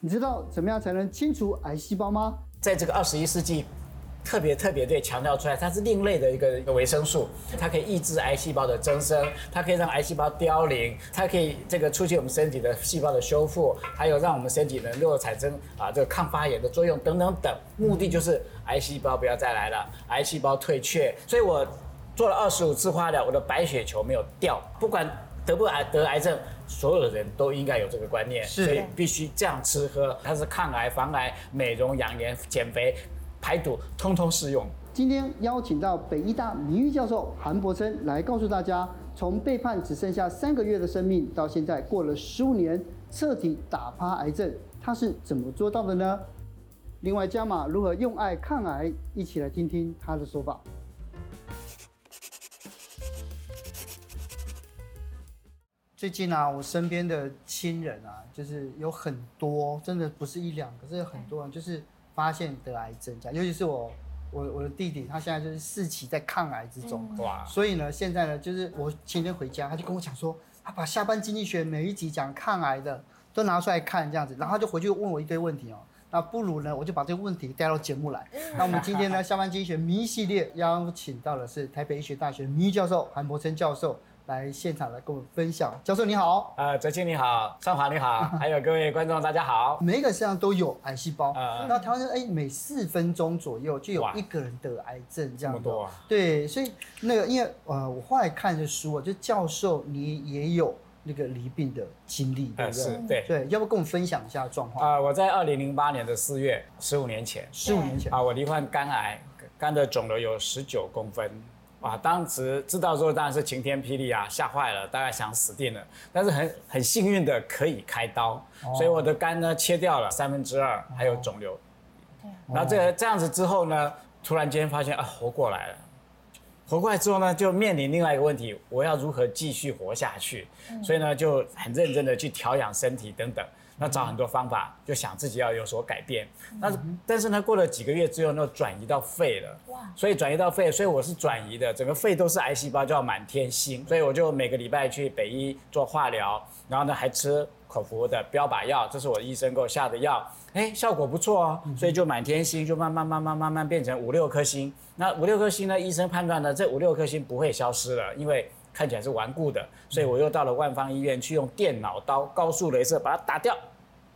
你知道怎么样才能清除癌细胞吗？在这个二十一世纪，特别特别对强调出来，它是另类的一个一个维生素，它可以抑制癌细胞的增生，它可以让癌细胞凋零，它可以这个促进我们身体的细胞的修复，还有让我们身体能够产生啊这个抗发炎的作用等等等，目的就是癌细胞不要再来了，癌细胞退却。所以我做了二十五次化疗，我的白血球没有掉，不管得不癌得癌症。所有的人都应该有这个观念，所以必须这样吃喝。它是抗癌、防癌、美容、养颜、减肥、排毒，通通适用。今天邀请到北医大名誉教授韩博生来告诉大家，从被判只剩下三个月的生命，到现在过了十五年，彻底打趴癌症，他是怎么做到的呢？另外，加码如何用爱抗癌，一起来听听他的说法。最近啊，我身边的亲人啊，就是有很多，真的不是一两个，是有很多人就是发现得癌症，这样，尤其是我，我我的弟弟，他现在就是四期在抗癌之中，哇，所以呢，现在呢，就是我前天回家，他就跟我讲说，他把下班经济学每一集讲抗癌的都拿出来看，这样子，然后他就回去问我一堆问题哦，那不如呢，我就把这个问题带到节目来。那我们今天呢，下班经济学迷系列邀请到的是台北医学大学名誉教授韩柏檉教授。来现场来跟我们分享，教授你好，呃，哲青你好，尚华你好，还有各位观众大家好。每一个身上都有癌细胞，呃、那台湾人哎，每四分钟左右就有一个人得癌症这样子，这么多啊？对，所以那个因为呃，我后来看的书啊，就教授你也有那个离病的经历，对不对？是对对，要不跟我们分享一下状况？啊、呃，我在二零零八年的四月，十五年前，十五年前啊、呃，我罹患肝癌，肝的肿瘤有十九公分。哇，当时知道之后当然是晴天霹雳啊，吓坏了，大概想死定了。但是很很幸运的可以开刀，哦、所以我的肝呢切掉了三分之二，还有肿瘤。对、哦。然后这个这样子之后呢，突然间发现啊，活过来了。活过来之后呢，就面临另外一个问题，我要如何继续活下去？嗯、所以呢，就很认真的去调养身体等等。那找很多方法，就想自己要有所改变。那但是呢，过了几个月之后，那转移到肺了。哇！所以转移到肺，所以我是转移的，整个肺都是癌细胞，叫满天星。所以我就每个礼拜去北医做化疗，然后呢还吃口服的标靶药，这是我医生给我下的药。哎，效果不错哦，所以就满天星就慢慢慢慢慢慢变成五六颗星。那五六颗星呢，医生判断呢，这五六颗星不会消失了，因为。看起来是顽固的，所以我又到了万方医院去用电脑刀高速镭射把它打掉。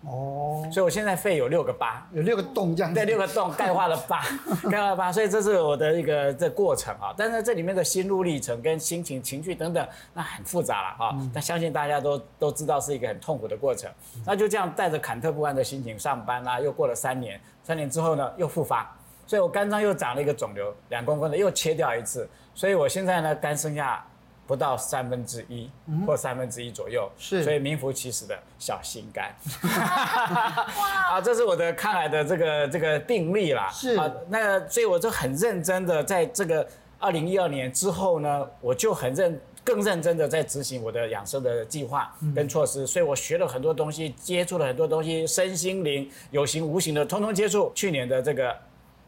哦，所以我现在肺有六个疤，有六个洞这样。对，六个洞钙化的疤，钙化的 疤。所以这是我的一个这过程啊。但是这里面的心路历程跟心情、情绪等等，那很复杂了哈。但相信大家都都知道是一个很痛苦的过程。那就这样带着忐忑不安的心情上班啦。又过了三年，三年之后呢，又复发，所以我肝脏又长了一个肿瘤，两公分的，又切掉一次。所以我现在呢，肝剩下。不到三分之一或三分之一左右，是，所以名副其实的小心肝。哇！啊，这是我的抗癌的这个这个病例啦。是啊，那所以我就很认真的在这个二零一二年之后呢，我就很认更认真的在执行我的养生的计划跟措施。所以我学了很多东西，接触了很多东西，身心灵有形无形的通通接触。去年的这个。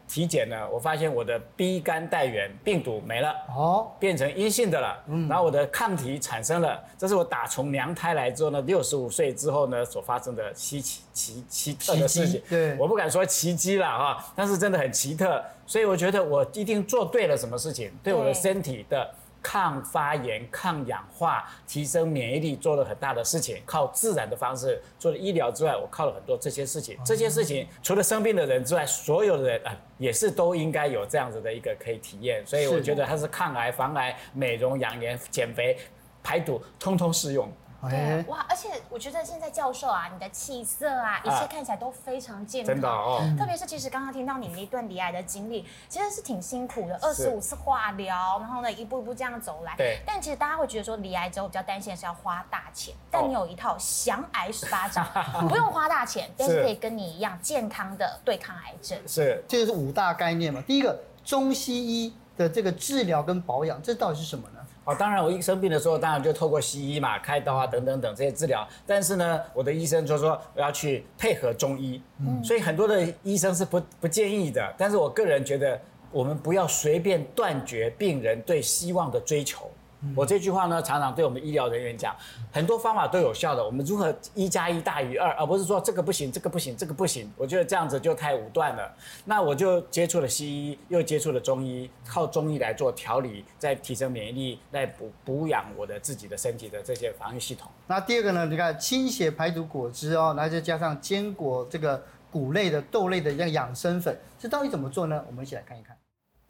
体检呢，我发现我的 B 肝带原病毒没了，哦，变成阴性的了，嗯，然后我的抗体产生了，这是我打从娘胎来之后呢，六十五岁之后呢所发生的稀奇奇奇特的事情，对，我不敢说奇迹了哈，但是真的很奇特，所以我觉得我一定做对了什么事情，对我的身体的。抗发炎、抗氧化、提升免疫力，做了很大的事情。靠自然的方式做了医疗之外，我靠了很多这些事情。这些事情除了生病的人之外，所有的人啊，也是都应该有这样子的一个可以体验。所以我觉得它是抗癌、防癌、美容、养颜、减肥、排毒，通通适用。对，哇！而且我觉得现在教授啊，你的气色啊，一切看起来都非常健康。真的哦。特别是其实刚刚听到你那段离癌的经历，其实是挺辛苦的，二十五次化疗，然后呢一步一步这样走来。对。但其实大家会觉得说离癌之后比较担心的是要花大钱，但你有一套降癌十八招，不用花大钱，但是可以跟你一样健康的对抗癌症。是，这个是五大概念嘛。第一个，中西医的这个治疗跟保养，这到底是什么呢？哦，当然，我一生病的时候，当然就透过西医嘛，开刀啊，等等等这些治疗。但是呢，我的医生就说我要去配合中医，嗯，所以很多的医生是不不建议的。但是我个人觉得，我们不要随便断绝病人对希望的追求。我这句话呢，常常对我们医疗人员讲，很多方法都有效的。我们如何一加一大于二，而不是说这个不行，这个不行，这个不行。我觉得这样子就太武断了。那我就接触了西医，又接触了中医，靠中医来做调理，再提升免疫力，来补补养我的自己的身体的这些防御系统。那第二个呢？你看清血排毒果汁哦，那再加上坚果这个谷类的豆类的这样养生粉，这到底怎么做呢？我们一起来看一看。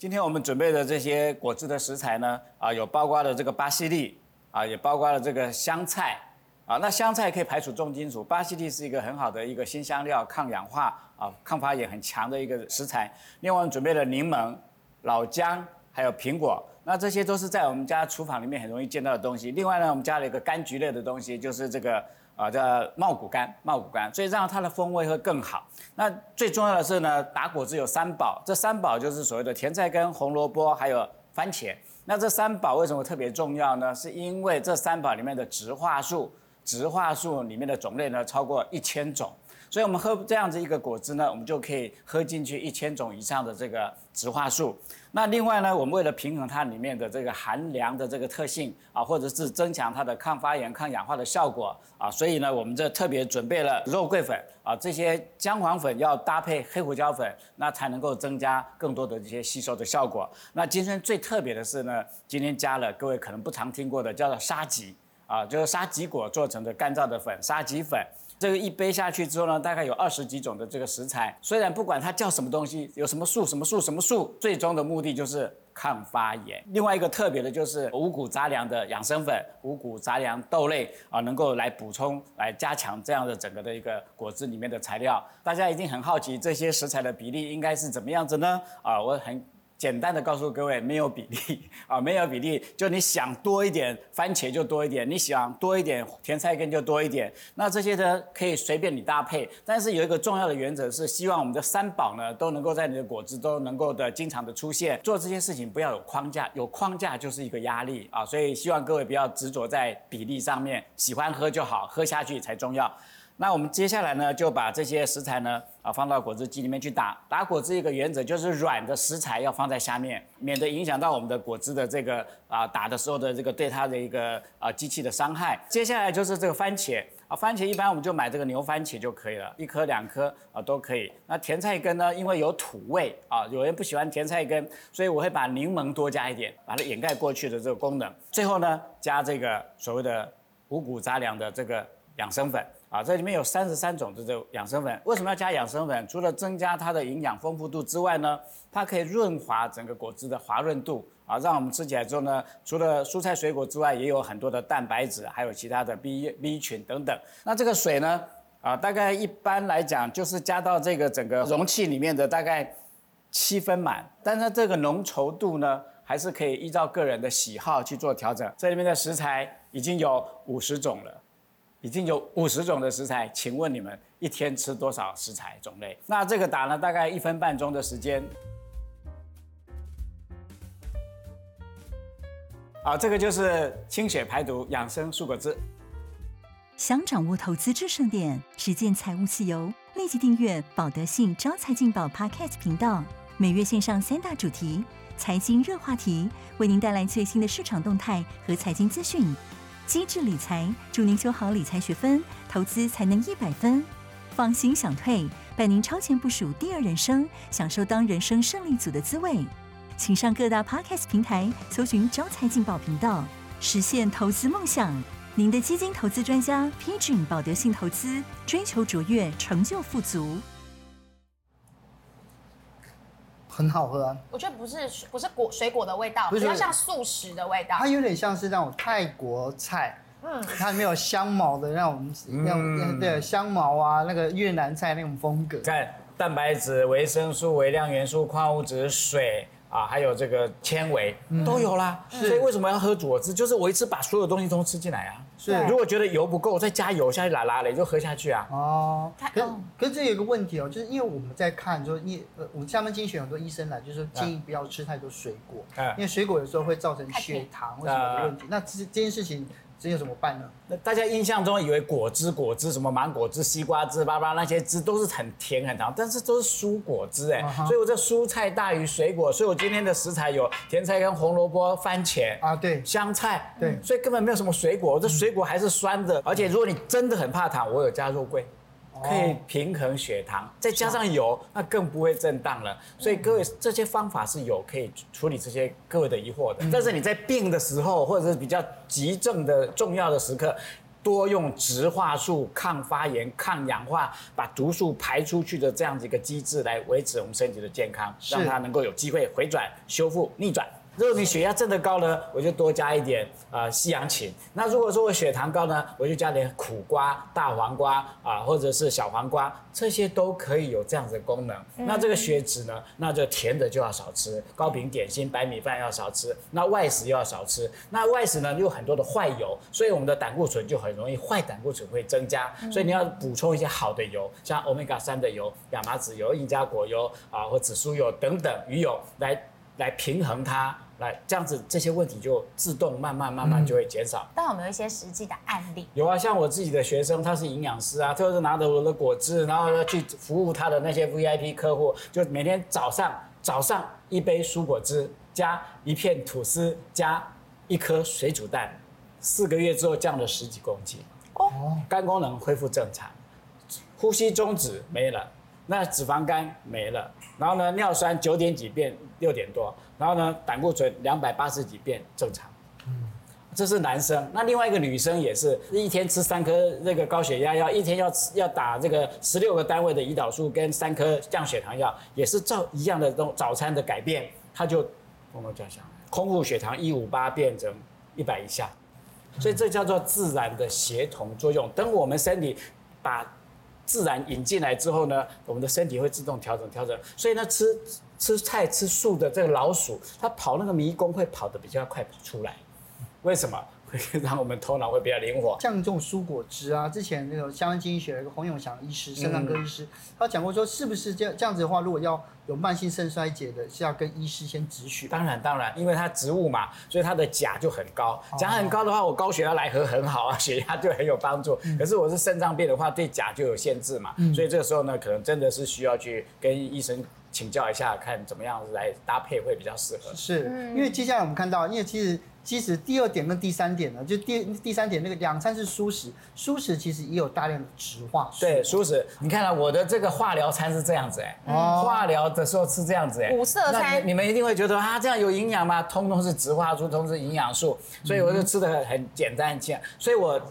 今天我们准备的这些果汁的食材呢，啊，有包括了这个巴西利，啊，也包括了这个香菜，啊，那香菜可以排除重金属，巴西利是一个很好的一个新香料，抗氧化啊，抗发炎很强的一个食材。另外，我们准备了柠檬、老姜，还有苹果，那这些都是在我们家厨房里面很容易见到的东西。另外呢，我们加了一个柑橘类的东西，就是这个。啊，叫茂谷柑，茂谷柑，所以这样它的风味会更好。那最重要的是呢，打果汁有三宝，这三宝就是所谓的甜菜根、红萝卜还有番茄。那这三宝为什么特别重要呢？是因为这三宝里面的植化素，植化素里面的种类呢超过一千种。所以，我们喝这样子一个果汁呢，我们就可以喝进去一千种以上的这个植化素。那另外呢，我们为了平衡它里面的这个寒凉的这个特性啊，或者是增强它的抗发炎、抗氧化的效果啊，所以呢，我们这特别准备了肉桂粉啊，这些姜黄粉要搭配黑胡椒粉，那才能够增加更多的这些吸收的效果。那今天最特别的是呢，今天加了各位可能不常听过的，叫做沙棘啊，就是沙棘果做成的干燥的粉，沙棘粉。这个一杯下去之后呢，大概有二十几种的这个食材。虽然不管它叫什么东西，有什么素什么素什么素，最终的目的就是抗发炎。另外一个特别的就是五谷杂粮的养生粉，五谷杂粮豆类啊，能够来补充、来加强这样的整个的一个果汁里面的材料。大家一定很好奇这些食材的比例应该是怎么样子呢？啊，我很。简单的告诉各位，没有比例 啊，没有比例，就你想多一点番茄就多一点，你想多一点甜菜根就多一点。那这些呢，可以随便你搭配，但是有一个重要的原则是，希望我们的三宝呢都能够在你的果汁都能够的经常的出现。做这些事情不要有框架，有框架就是一个压力啊，所以希望各位不要执着在比例上面，喜欢喝就好，喝下去才重要。那我们接下来呢，就把这些食材呢，啊，放到果汁机里面去打。打果汁一个原则就是软的食材要放在下面，免得影响到我们的果汁的这个啊打的时候的这个对它的一个啊机器的伤害。接下来就是这个番茄啊，番茄一般我们就买这个牛番茄就可以了，一颗两颗啊都可以。那甜菜根呢，因为有土味啊，有人不喜欢甜菜根，所以我会把柠檬多加一点，把它掩盖过去的这个功能。最后呢，加这个所谓的五谷杂粮的这个养生粉。啊，这里面有三十三种这种养生粉，为什么要加养生粉？除了增加它的营养丰富度之外呢，它可以润滑整个果汁的滑润度啊，让我们吃起来之后呢，除了蔬菜水果之外，也有很多的蛋白质，还有其他的 B B 群等等。那这个水呢，啊，大概一般来讲就是加到这个整个容器里面的大概七分满，但是这个浓稠度呢，还是可以依照个人的喜好去做调整。这里面的食材已经有五十种了。已经有五十种的食材，请问你们一天吃多少食材种类？那这个打了大概一分半钟的时间。好，这个就是清血排毒养生蔬果汁。想掌握投资制胜点，实践财务自由，立即订阅保德信招财进宝 Podcast 频道，每月线上三大主题财经热话题，为您带来最新的市场动态和财经资讯。机智理财，祝您修好理财学分，投资才能一百分。放心享退，伴您超前部署第二人生，享受当人生胜利组的滋味。请上各大 Podcast 平台搜寻“招财进宝”频道，实现投资梦想。您的基金投资专家 Pigeon 保德信投资，追求卓越，成就富足。很好喝啊！我觉得不是不是果水果的味道，比较像素食的味道。它有点像是那种泰国菜，嗯，它里面有香茅的那种那种对香茅啊，那个越南菜那种风格。看蛋白质、维生素、微量元素、矿物质、水啊，还有这个纤维都有啦。所以为什么要喝果汁？就是我一次把所有东西都吃进来啊。是，如果觉得油不够，再加油下去拉拉嘞，就喝下去啊。哦，可可是这有一个问题哦，就是因为我们在看，就是医呃，我们下面精选很多医生来，就是建议不要吃太多水果，因为水果有时候会造成血糖或什么的问题。那这这件事情这又怎么办呢？那大家印象中以为果汁、果汁什么芒果汁、西瓜汁、巴拉那些汁都是很甜很糖，但是都是蔬果汁哎，uh huh. 所以我这蔬菜大于水果，所以我今天的食材有甜菜跟红萝卜、番茄啊，对，香菜，对，所以根本没有什么水果，我这水果还是酸的，而且如果你真的很怕糖，我有加肉桂。可以平衡血糖，再加上油，那更不会震荡了。所以各位，这些方法是有可以处理这些各位的疑惑的。但是你在病的时候，或者是比较急症的重要的时刻，多用植化素抗发炎、抗氧化，把毒素排出去的这样子一个机制来维持我们身体的健康，让它能够有机会回转、修复、逆转。如果你血压真的高呢，我就多加一点呃西洋芹。那如果说我血糖高呢，我就加点苦瓜、大黄瓜啊、呃，或者是小黄瓜，这些都可以有这样子的功能。嗯、那这个血脂呢，那就甜的就要少吃，糕饼、点心、白米饭要少吃，那外食又要少吃。那外食呢，又有很多的坏油，所以我们的胆固醇就很容易坏胆固醇会增加。所以你要补充一些好的油，像欧米伽三的油、亚麻籽油、印加果油啊，或紫苏油等等鱼油来来平衡它。来，这样子这些问题就自动慢慢慢慢就会减少。但有没有一些实际的案例？有啊，像我自己的学生，他是营养师啊，就是拿着我的果汁，然后去服务他的那些 VIP 客户，就每天早上早上一杯蔬果汁，加一片吐司，加一颗水煮蛋，四个月之后降了十几公斤，哦，肝功能恢复正常，呼吸中止没了，那脂肪肝没了，然后呢，尿酸九点几变六点多。然后呢，胆固醇两百八十几变正常，嗯，这是男生。那另外一个女生也是一天吃三颗那个高血压药，一天要吃要打这个十六个单位的胰岛素跟三颗降血糖药，也是照一样的这种早餐的改变，他就我们讲讲，空腹血糖一五八变成一百以下，所以这叫做自然的协同作用。等我们身体把自然引进来之后呢，我们的身体会自动调整调整。所以呢，吃。吃菜吃素的这个老鼠，它跑那个迷宫会跑得比较快跑出来，为什么？会让我们头脑会比较灵活。像这种蔬果汁啊，之前那个相关经济学的一个洪永祥医师，肾脏科医师，嗯、他讲过说，是不是这样这样子的话，如果要有慢性肾衰竭的，是要跟医师先止血？当然当然，因为它植物嘛，所以它的钾就很高，钾很高的话，我高血压来喝很好啊，血压就很有帮助。嗯、可是我是肾脏病的话，对钾就有限制嘛，嗯、所以这个时候呢，可能真的是需要去跟医生。请教一下，看怎么样来搭配会比较适合。是，因为接下来我们看到，因为其实其实第二点跟第三点呢，就第第三点那个两餐是蔬食，蔬食其实也有大量的植化素。对，蔬食，你看啊，我的这个化疗餐是这样子哎，哦，化疗的时候吃这样子哎，五色餐，你们一定会觉得啊，这样有营养吗？通通是植化素，通通是营养素，所以我就吃的很很简单很轻，所以我。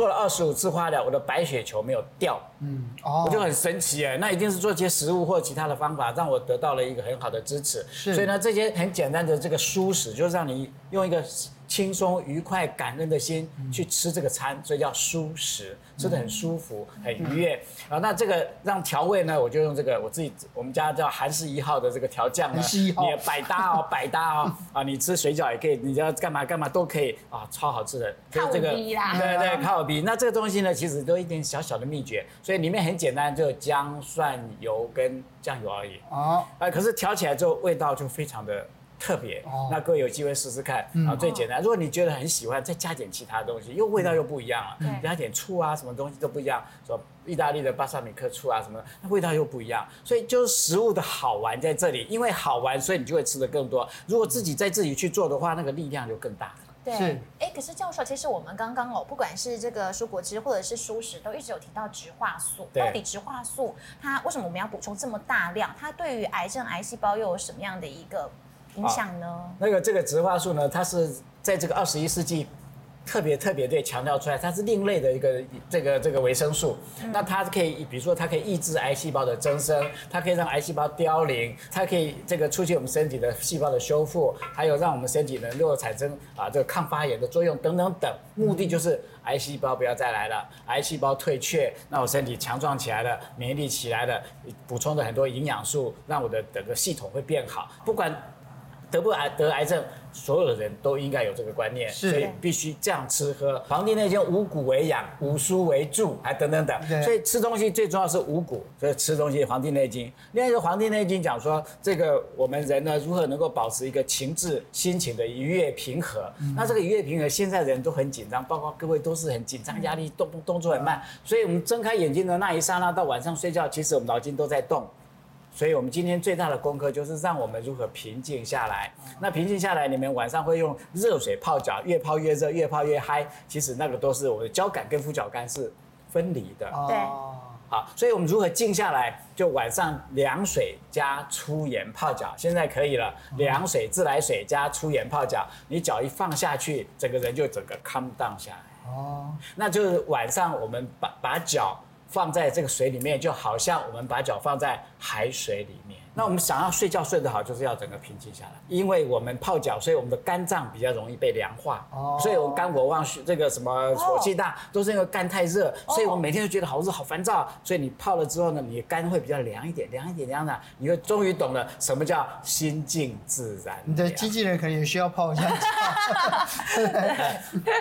做了二十五次化疗，我的白血球没有掉，嗯，哦，我就很神奇哎，那一定是做一些食物或其他的方法，让我得到了一个很好的支持。是，所以呢，这些很简单的这个舒适，就是让你用一个。轻松、愉快、感恩的心去吃这个餐，所以叫舒食，吃得很舒服、很愉悦啊。那这个让调味呢，我就用这个我自己我们家叫韩式一号的这个调酱呢，也百搭哦，百搭哦啊！你吃水饺也可以，你要干嘛干嘛都可以啊，超好吃的。靠这个，对对，靠比。那这个东西呢，其实都一点小小的秘诀，所以里面很简单，就姜、蒜、油跟酱油而已。哦，啊，可是调起来之后味道就非常的。特别，哦那各位有机会试试看啊，最简单。如果你觉得很喜欢，再加点其他东西，又味道又不一样了。加点醋啊，什么东西都不一样。说意大利的巴萨米克醋啊，什么那味道又不一样。所以就是食物的好玩在这里，因为好玩，所以你就会吃的更多。如果自己在自己去做的话，那个力量就更大。对，哎，可是教授，其实我们刚刚哦，不管是这个蔬果汁或者是蔬食，都一直有提到植化素。到底植化素它为什么我们要补充这么大量？它对于癌症癌细胞又有什么样的一个？影响呢、哦？那个这个植化素呢，它是在这个二十一世纪特别特别对强调出来，它是另类的一个这个这个维生素。嗯、那它可以，比如说它可以抑制癌细胞的增生，它可以让癌细胞凋零，它可以这个促进我们身体的细胞的修复，还有让我们身体能够产生啊这个抗发炎的作用等等等。目的就是癌细胞不要再来了，癌细胞退却，那我身体强壮起来了，免疫力起来了，补充的很多营养素，让我的整个系统会变好，不管。得不癌得癌症，所有的人都应该有这个观念，所以必须这样吃喝。《黄帝内经》五谷为养，五蔬为助，还等等等。所以吃东西最重要是五谷，所以吃东西《黄帝内经》。另外一个《黄帝内经》讲说，这个我们人呢如何能够保持一个情志心情的愉悦平和。嗯、那这个愉悦平和，现在人都很紧张，包括各位都是很紧张，压力动动作很慢。所以我们睁开眼睛的那一刹那到晚上睡觉，其实我们脑筋都在动。所以，我们今天最大的功课就是让我们如何平静下来。那平静下来，你们晚上会用热水泡脚，越泡越热，越泡越嗨。其实那个都是我的交感跟副交感是分离的。对。好，所以我们如何静下来？就晚上凉水加粗盐泡脚，现在可以了。凉水、自来水加粗盐泡脚，你脚一放下去，整个人就整个 calm down 下来。哦。那就是晚上我们把把脚。放在这个水里面，就好像我们把脚放在海水里面。那我们想要睡觉睡得好，就是要整个平静下来。因为我们泡脚，所以我们的肝脏比较容易被凉化。哦。所以我们肝火旺，这个什么火气大，都是因为肝太热。所以我每天都觉得好热、好烦躁。所以你泡了之后呢，你的肝会比较凉一点，凉一点，凉的，你会终于懂了什么叫心静自然。你的经纪人可能也需要泡一下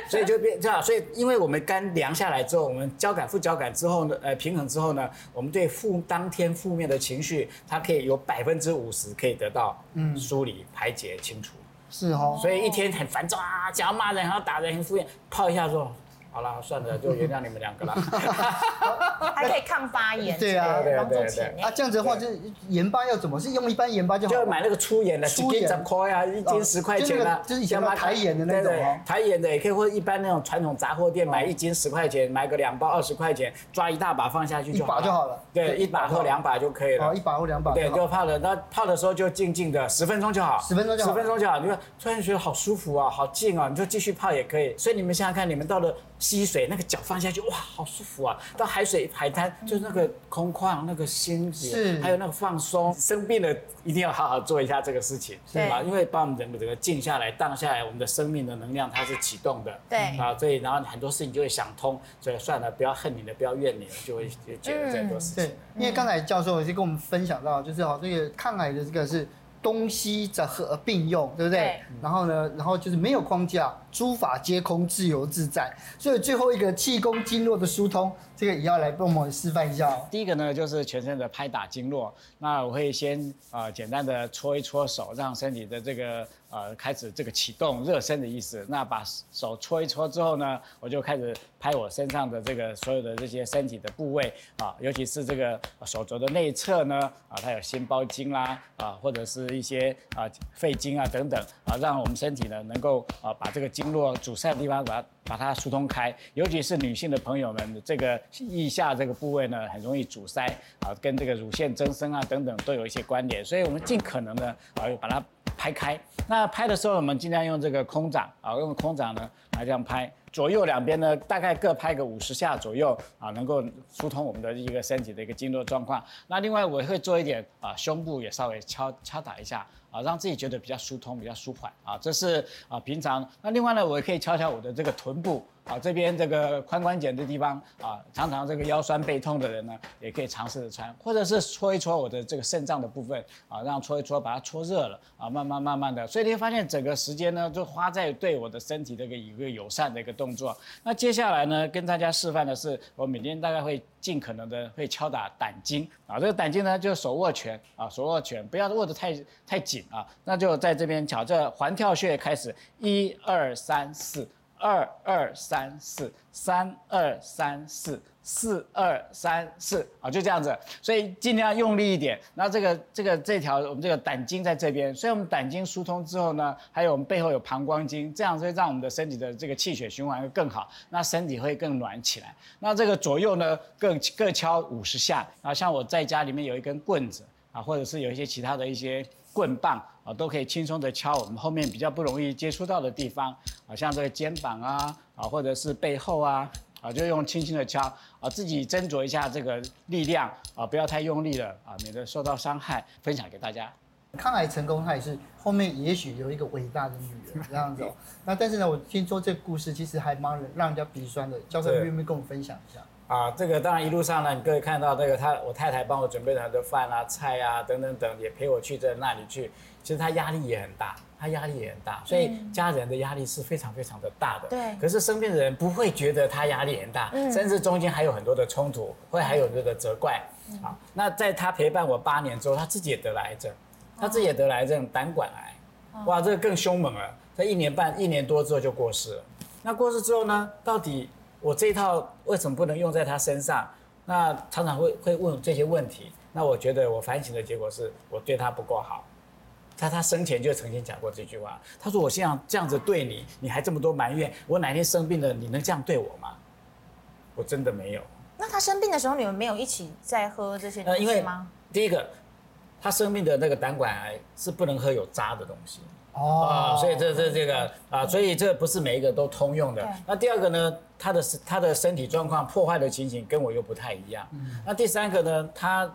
所以就变这样。所以因为我们肝凉下来之后，我们交感、副交感之后呢，呃，平衡之后呢，我们对负当天负面的情绪，它可以有。百分之五十可以得到梳理、排解、清除，是哦。所以一天很烦躁啊，想要骂人，还要打人，很敷衍，泡一下说。好了，算了，就原谅你们两个了。还可以抗发炎，对啊，对对对。啊，这样子的话，就是盐巴要怎么？是用一般盐巴就好？就买那个粗盐的，粗盐十块啊，一斤十块钱啊。就是以前买台盐的那种哦。台盐的也可以，或者一般那种传统杂货店买一斤十块钱，买个两包二十块钱，抓一大把放下去就好了。一把就好了。对，一把或两把就可以了。一把或两把。对，就泡了。那泡的时候就静静的，十分钟就好。十分钟就好。十分钟就好。你说突然觉得好舒服啊，好静啊，你就继续泡也可以。所以你们想想看，你们到了溪水那个脚。放下去哇，好舒服啊！到海水海滩，就是那个空旷，那个心是，还有那个放松。生病了一定要好好做一下这个事情，是吧？因为把我们整个整个静下来、荡下来，我们的生命的能量它是启动的，对啊，所以然后很多事情就会想通，所以算了，不要恨你的，不要怨你了，就会解决这多事情。对，因为刚才教授也是跟我们分享到，就是哦，这个抗癌的这个是。东西在合并用，对不对？对。然后呢，然后就是没有框架，诸法皆空，自由自在。所以最后一个气功经络的疏通，这个也要来帮我们示范一下哦。第一个呢，就是全身的拍打经络。那我会先啊、简单的搓一搓手，让身体的这个。呃，开始这个启动热身的意思。那把手搓一搓之后呢，我就开始拍我身上的这个所有的这些身体的部位啊，尤其是这个手肘的内侧呢，啊，它有心包经啦，啊，或者是一些啊肺经啊等等啊，让我们身体呢能够啊把这个经络阻塞的地方把它把它疏通开。尤其是女性的朋友们，这个腋下这个部位呢很容易阻塞啊，跟这个乳腺增生啊等等都有一些关联，所以我们尽可能的啊把它。拍开，那拍的时候，我们尽量用这个空掌啊，用空掌呢来这样拍，左右两边呢大概各拍个五十下左右啊，能够疏通我们的一个身体的一个经络状况。那另外我会做一点啊，胸部也稍微敲敲打一下啊，让自己觉得比较疏通、比较舒缓啊。这是啊平常。那另外呢，我也可以敲敲我的这个臀部。啊，这边这个髋关节的地方啊，常常这个腰酸背痛的人呢，也可以尝试着穿，或者是搓一搓我的这个肾脏的部分啊，让搓一搓，把它搓热了啊，慢慢慢慢的，所以你会发现整个时间呢，就花在对我的身体这个一个友善的一个动作。那接下来呢，跟大家示范的是，我每天大概会尽可能的会敲打胆经啊，这个胆经呢，就是手握拳啊，手握拳，不要握得太太紧啊，那就在这边敲，这环跳穴开始，一二三四。二二三四，三二三四，四二三四，啊，就这样子，所以尽量用力一点。那这个这个这条我们这个胆经在这边，所以我们胆经疏通之后呢，还有我们背后有膀胱经，这样子会让我们的身体的这个气血循环会更好，那身体会更暖起来。那这个左右呢，各各敲五十下。啊，像我在家里面有一根棍子啊，或者是有一些其他的一些。棍棒啊，都可以轻松的敲我们后面比较不容易接触到的地方啊，像这个肩膀啊啊，或者是背后啊啊，就用轻轻的敲啊，自己斟酌一下这个力量啊，不要太用力了啊，免得受到伤害。分享给大家，抗癌成功，他也是后面也许有一个伟大的女人这样子哦。那但是呢，我听说这个故事其实还蛮让人家鼻酸的，教授愿不愿意跟我们分享一下？啊，这个当然一路上呢，你各位看到那个他，我太太帮我准备了很多饭啊、菜啊等等等，也陪我去这那里去。其实他压力也很大，他压力也很大，所以家人的压力是非常非常的大的。对。可是身边的人不会觉得他压力很大，嗯、甚至中间还有很多的冲突，会还有这个责怪。嗯、啊，那在他陪伴我八年之后，他自己也得了癌症，他自己也得了癌症，胆管癌。哇，这个更凶猛了，在一年半、一年多之后就过世了。那过世之后呢？到底？我这一套为什么不能用在他身上？那常常会会问这些问题。那我觉得我反省的结果是我对他不够好。在他生前就曾经讲过这句话，他说：“我现在这样子对你，你还这么多埋怨，我哪天生病了，你能这样对我吗？”我真的没有。那他生病的时候，你们没有一起在喝这些东西吗？第一个，他生病的那个胆管癌是不能喝有渣的东西。哦，所以这这这个啊，所以这不是每一个都通用的。那第二个呢，他的他的身体状况破坏的情形跟我又不太一样。嗯那第三个呢，他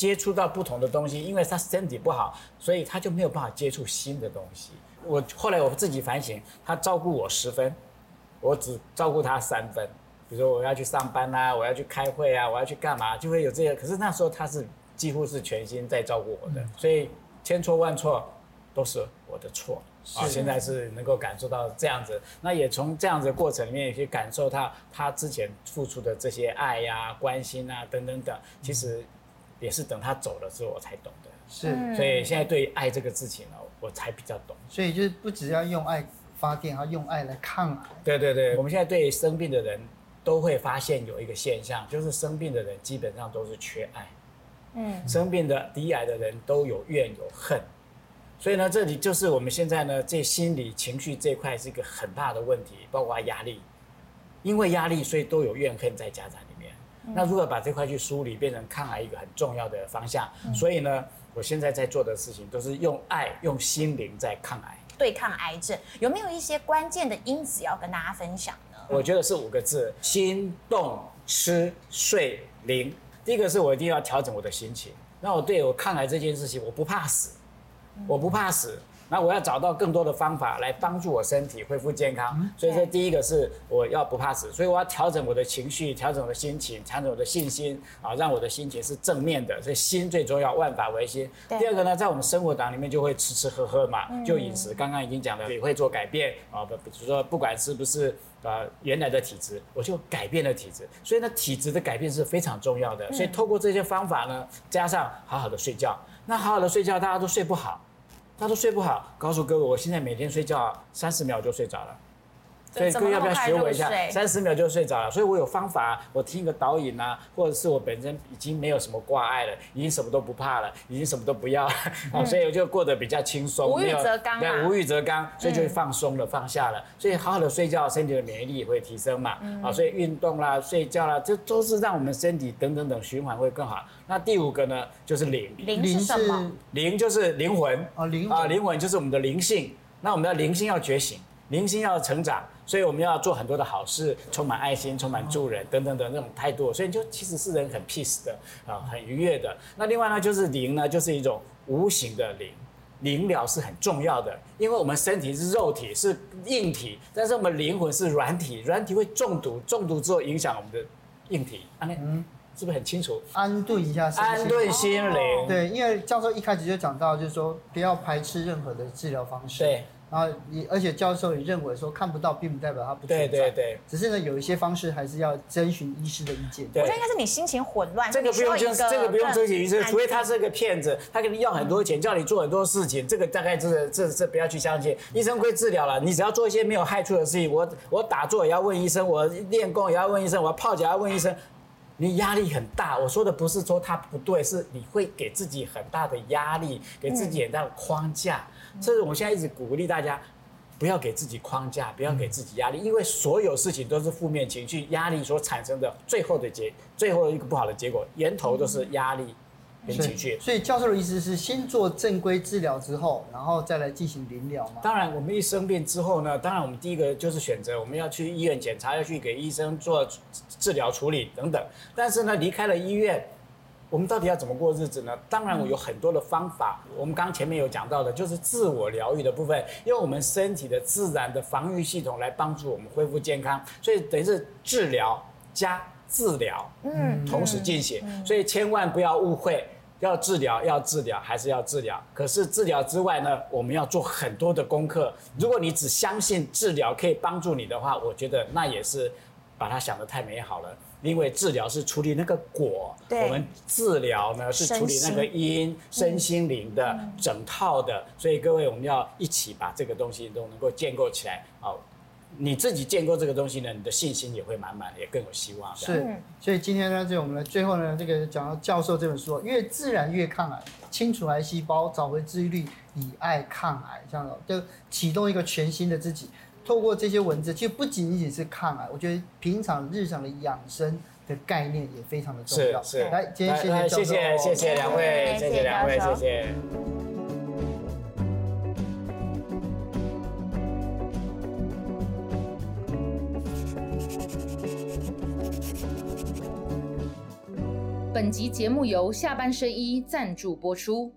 接触到不同的东西，因为他身体不好，所以他就没有办法接触新的东西。我后来我自己反省，他照顾我十分，我只照顾他三分。比如说我要去上班啊，我要去开会啊，我要去干嘛，就会有这些。可是那时候他是几乎是全心在照顾我的，所以千错万错。都是我的错啊！现在是能够感受到这样子，那也从这样子的过程里面也可以感受到他之前付出的这些爱呀、啊、关心啊等等等，其实也是等他走了之后我才懂的。是，所以现在对爱这个事情呢，我才比较懂。所以就是不只要用爱发电，要用爱来抗癌。对对对，我们现在对生病的人都会发现有一个现象，就是生病的人基本上都是缺爱。嗯，生病的、低癌的人都有怨有恨。所以呢，这里就是我们现在呢，这心理情绪这块是一个很大的问题，包括压力，因为压力，所以都有怨恨在家长那如何把这块去梳理，变成抗癌一个很重要的方向？嗯、所以呢，我现在在做的事情都是用爱、用心灵在抗癌，对抗癌症。有没有一些关键的因子要跟大家分享呢？我觉得是五个字：心动吃睡灵。第一个是我一定要调整我的心情，那我对我抗癌这件事情，我不怕死。我不怕死，那我要找到更多的方法来帮助我身体恢复健康。所以说，第一个是我要不怕死，所以我要调整我的情绪，调整我的心情，调整我的信心啊，让我的心情是正面的。所以心最重要，万法唯心。第二个呢，在我们生活档里面就会吃吃喝喝嘛，就饮食，刚刚已经讲了，也会做改变啊，不，比如说不管是不是呃原来的体质，我就改变了体质。所以呢，体质的改变是非常重要的。所以透过这些方法呢，加上好好的睡觉，那好好的睡觉，大家都睡不好。他说睡不好，告诉哥哥，我现在每天睡觉三十秒就睡着了。所以各位要不要学我一下？三十秒就睡着了，所以我有方法，我听一个导引啊，或者是我本身已经没有什么挂碍了，已经什么都不怕了，已经什么都不要了，啊，所以我就过得比较轻松，无欲则刚，对，无欲则刚，所以就会放松了，放下了，所以好好的睡觉，身体的免疫力也会提升嘛，啊，所以运动啦，睡觉啦，这都是让我们身体等等等循环会更好。那第五个呢，就是灵，灵是什么？灵就是灵魂啊，灵啊，灵魂就是我们的灵性，那我们的灵性要觉醒。灵性要成长，所以我们要做很多的好事，充满爱心，充满助人等等等那种态度，所以就其实是人很 peace 的啊，很愉悦的。那另外呢，就是灵呢，就是一种无形的灵，灵疗是很重要的，因为我们身体是肉体是硬体，但是我们灵魂是软体，软体会中毒，中毒之后影响我们的硬体。嗯，是不是很清楚？安顿一下心，安顿心灵。对，因为教授一开始就讲到，就是说不要排斥任何的治疗方式。对。然后你，而且教授也认为说看不到，并不代表它不存在。对对对。只是呢，有一些方式还是要征询医师的意见。对。我觉得应该是你心情混乱。这个不用征，这个不用征询医生，除非他是个骗子，他给你要很多钱，叫你做很多事情，这个大概是这这不要去相信。医生会治疗了，你只要做一些没有害处的事情。我我打坐也要问医生，我练功也要问医生，我泡脚也要问医生。你压力很大，我说的不是说他不对，是你会给自己很大的压力，给自己很大的框架。这是我现在一直鼓励大家。不要给自己框架，不要给自己压力，因为所有事情都是负面情绪、压力所产生的最后的结，最后一个不好的结果，源头都是压力跟情绪。所以教授的意思是，先做正规治疗之后，然后再来进行临疗吗？当然，我们一生病之后呢，当然我们第一个就是选择我们要去医院检查，要去给医生做治疗处理等等。但是呢，离开了医院。我们到底要怎么过日子呢？当然，我有很多的方法。我们刚刚前面有讲到的，就是自我疗愈的部分，用我们身体的自然的防御系统来帮助我们恢复健康。所以等于是治疗加治疗，嗯，同时进行，所以千万不要误会。要治疗，要治疗，还是要治疗？可是治疗之外呢，我们要做很多的功课。如果你只相信治疗可以帮助你的话，我觉得那也是把它想得太美好了。因为治疗是处理那个果，对我们治疗呢是处理那个因，身心灵的整套的。所以各位，我们要一起把这个东西都能够建构起来，好。你自己建构这个东西呢，你的信心也会满满，也更有希望。是，所以今天呢，就我们的最后呢，这个讲到教授这本书，越自然越抗癌，清除癌细胞，找回治愈率，以爱抗癌，这样的就启动一个全新的自己。透过这些文字，其实不仅仅是抗癌，我觉得平常日常的养生的概念也非常的重要。是是。来，今天谢谢教授，谢谢谢谢两位，谢谢两位，谢谢。本集节目由下半身衣赞助播出。